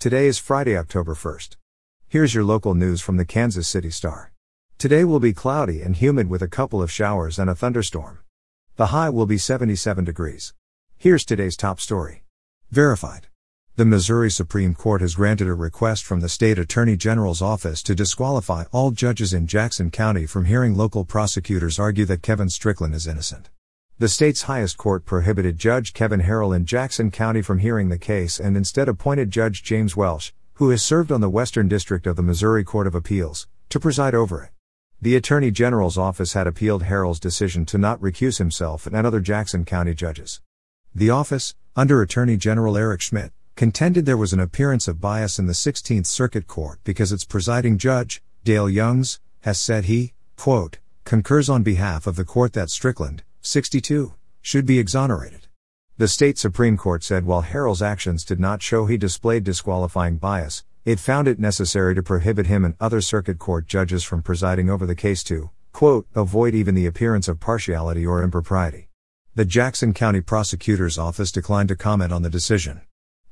Today is Friday, October 1st. Here's your local news from the Kansas City Star. Today will be cloudy and humid with a couple of showers and a thunderstorm. The high will be 77 degrees. Here's today's top story. Verified. The Missouri Supreme Court has granted a request from the state attorney general's office to disqualify all judges in Jackson County from hearing local prosecutors argue that Kevin Strickland is innocent. The state's highest court prohibited Judge Kevin Harrell in Jackson County from hearing the case and instead appointed Judge James Welsh, who has served on the Western District of the Missouri Court of Appeals, to preside over it. The Attorney General's office had appealed Harrell's decision to not recuse himself and other Jackson County judges. The office, under Attorney General Eric Schmitt, contended there was an appearance of bias in the 16th Circuit Court because its presiding judge, Dale Youngs, has said he, quote, concurs on behalf of the court that Strickland, 62, should be exonerated. The state Supreme Court said while Harrell's actions did not show he displayed disqualifying bias, it found it necessary to prohibit him and other circuit court judges from presiding over the case to, quote, avoid even the appearance of partiality or impropriety. The Jackson County Prosecutor's Office declined to comment on the decision.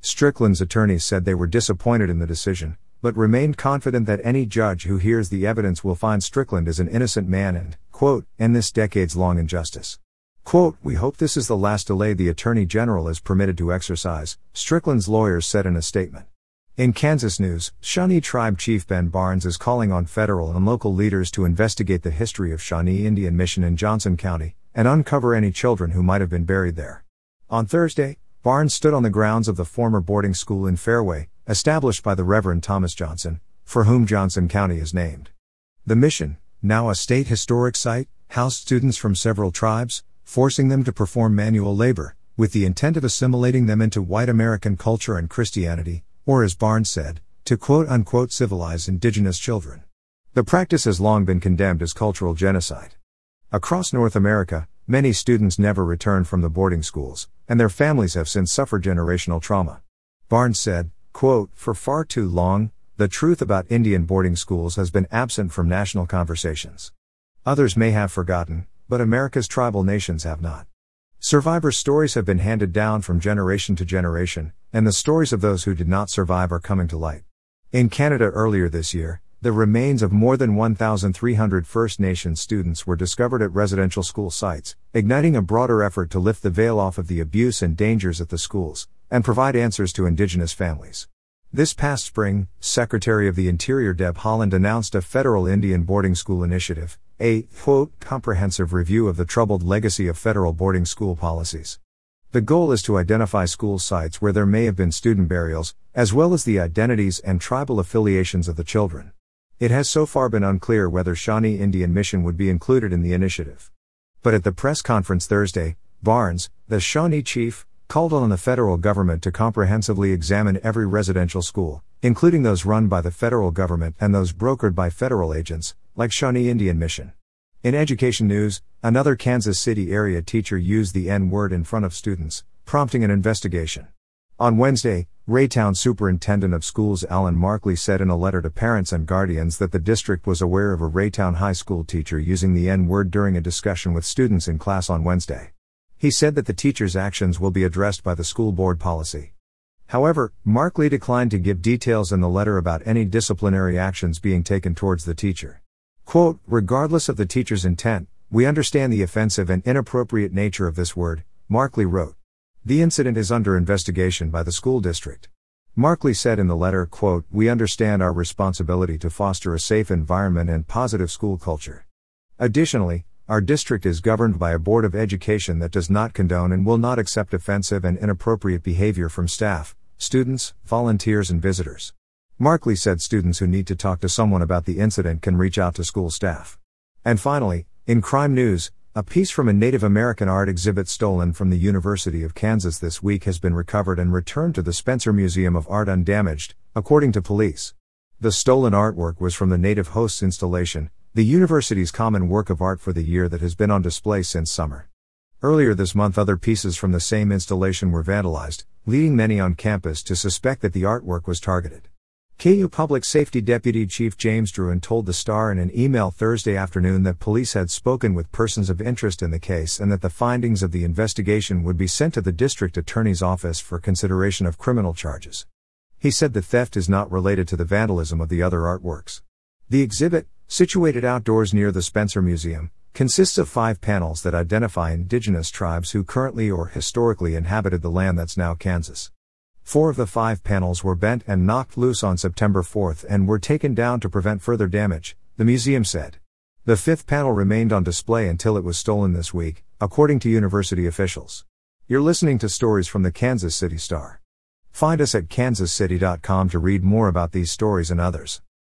Strickland's attorneys said they were disappointed in the decision, but remained confident that any judge who hears the evidence will find Strickland is an innocent man and, quote, end this decades long injustice. Quote, We hope this is the last delay the Attorney General is permitted to exercise, Strickland's lawyers said in a statement. In Kansas news, Shawnee Tribe Chief Ben Barnes is calling on federal and local leaders to investigate the history of Shawnee Indian Mission in Johnson County and uncover any children who might have been buried there. On Thursday, Barnes stood on the grounds of the former boarding school in Fairway, established by the Reverend Thomas Johnson, for whom Johnson County is named. The mission, now a state historic site, housed students from several tribes, forcing them to perform manual labor, with the intent of assimilating them into white American culture and Christianity, or as Barnes said, to quote unquote civilize indigenous children. The practice has long been condemned as cultural genocide. Across North America, many students never returned from the boarding schools, and their families have since suffered generational trauma. Barnes said, quote, For far too long, the truth about Indian boarding schools has been absent from national conversations. Others may have forgotten, but America's tribal nations have not. Survivor stories have been handed down from generation to generation, and the stories of those who did not survive are coming to light. In Canada earlier this year, the remains of more than 1,300 First Nations students were discovered at residential school sites, igniting a broader effort to lift the veil off of the abuse and dangers at the schools, and provide answers to Indigenous families. This past spring, Secretary of the Interior Deb Haaland announced a federal Indian boarding school initiative, a, quote, comprehensive review of the troubled legacy of federal boarding school policies. The goal is to identify school sites where there may have been student burials, as well as the identities and tribal affiliations of the children. It has so far been unclear whether Shawnee Indian Mission would be included in the initiative. But at the press conference Thursday, Barnes, the Shawnee chief, called on the federal government to comprehensively examine every residential school, including those run by the federal government and those brokered by federal agents, like Shawnee Indian Mission. In education news, another Kansas City area teacher used the N word in front of students, prompting an investigation. On Wednesday, Raytown Superintendent of Schools Alan Markley said in a letter to parents and guardians that the district was aware of a Raytown High School teacher using the N word during a discussion with students in class on Wednesday. He said that the teacher's actions will be addressed by the school board policy. However, Markley declined to give details in the letter about any disciplinary actions being taken towards the teacher. Quote, regardless of the teacher's intent, we understand the offensive and inappropriate nature of this word, Markley wrote. The incident is under investigation by the school district. Markley said in the letter, quote, We understand our responsibility to foster a safe environment and positive school culture. Additionally, our district is governed by a board of education that does not condone and will not accept offensive and inappropriate behavior from staff, students, volunteers, and visitors. Markley said students who need to talk to someone about the incident can reach out to school staff. And finally, in crime news, a piece from a Native American art exhibit stolen from the University of Kansas this week has been recovered and returned to the Spencer Museum of Art undamaged, according to police. The stolen artwork was from the Native Hosts installation, the university's common work of art for the year that has been on display since summer. Earlier this month, other pieces from the same installation were vandalized, leading many on campus to suspect that the artwork was targeted. KU Public Safety Deputy Chief James Druin told the Star in an email Thursday afternoon that police had spoken with persons of interest in the case and that the findings of the investigation would be sent to the district attorney's office for consideration of criminal charges. He said the theft is not related to the vandalism of the other artworks. The exhibit, situated outdoors near the Spencer Museum, consists of five panels that identify indigenous tribes who currently or historically inhabited the land that's now Kansas. Four of the five panels were bent and knocked loose on September 4 and were taken down to prevent further damage, the museum said. The fifth panel remained on display until it was stolen this week, according to university officials. You're listening to stories from the Kansas City Star. Find us at kansascity.com to read more about these stories and others.